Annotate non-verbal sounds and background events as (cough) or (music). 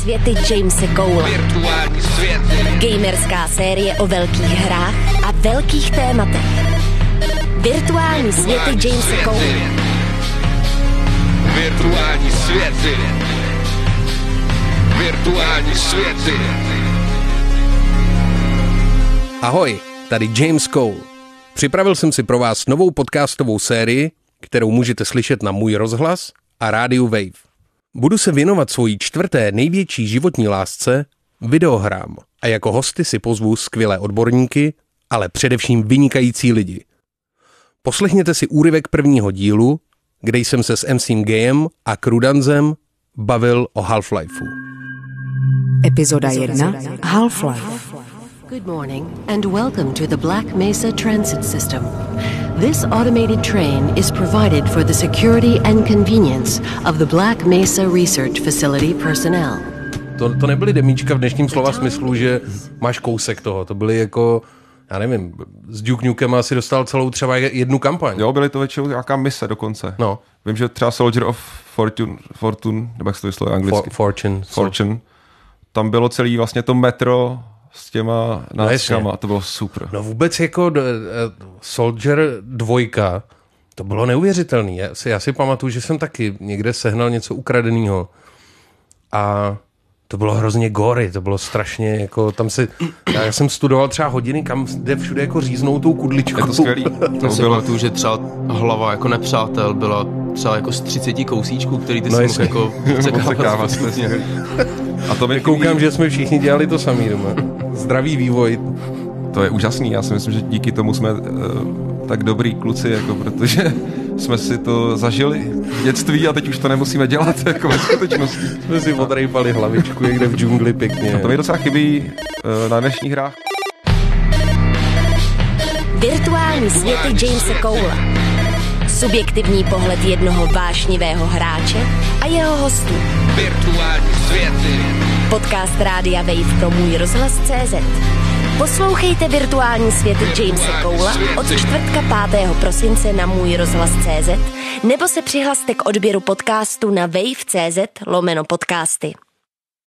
světy Jamese Cole. Virtuální světy. Gamerská série o velkých hrách a velkých tématech. Virtuální světy Jamese Cole. Virtuální světy. Virtuální světy. Ahoj, tady James Cole. Připravil jsem si pro vás novou podcastovou sérii, kterou můžete slyšet na můj rozhlas a rádiu Wave. Budu se věnovat svojí čtvrté největší životní lásce, videohrám. A jako hosty si pozvu skvělé odborníky, ale především vynikající lidi. Poslechněte si úryvek prvního dílu, kde jsem se s MCM Gayem a Krudanzem bavil o Half-Lifeu. Epizoda 1 Half-Life Good morning and welcome to the Black Mesa Transit System. This automated train is provided for the security and convenience of the Black Mesa Research Facility personnel. To, to nebyly demíčka v dnešním slova smyslu, že máš kousek toho. To byly jako, já nevím, s Duke Nukem asi dostal celou třeba jednu kampaň. Jo, byly to většinou nějaká mise dokonce. No. Vím, že třeba Soldier of Fortune, Fortune nebo jak se to vyslovuje anglicky? For, fortune. Fortune. Tam bylo celý vlastně to metro s těma náskama, to bylo super. No vůbec jako uh, Soldier 2, to bylo neuvěřitelný. Já si, já si pamatuju, že jsem taky někde sehnal něco ukradeného a to bylo hrozně gory, to bylo strašně, jako tam se, já jsem studoval třeba hodiny, kam jde všude jako říznou tou kudličkou. Je to skvělý. (laughs) To si pamatuju, že třeba hlava jako nepřátel byla třeba jako z 30 kousíčků, který ty No si mohl jako (laughs) Odsekávat. (laughs) A to mi Koukám, že jsme všichni dělali to samý doma. Zdravý vývoj. To je úžasný, já si myslím, že díky tomu jsme uh, tak dobrý kluci, jako, protože (laughs) jsme si to zažili v dětství a teď už to nemusíme dělat (laughs) jako ve skutečnosti. Jsme si odrejpali hlavičku někde v džungli pěkně. To mi docela chybí uh, na dnešních hrách. Virtuální světy Jamese Cole. Subjektivní pohled jednoho vášnivého hráče a jeho hostů. Virtuální světy. Podcast Rádia Wave pro můj rozhlas CZ. Poslouchejte virtuální světy Jamese Cola od čtvrtka 5. prosince na můj rozhlas CZ nebo se přihlaste k odběru podcastu na wave.cz lomeno podcasty.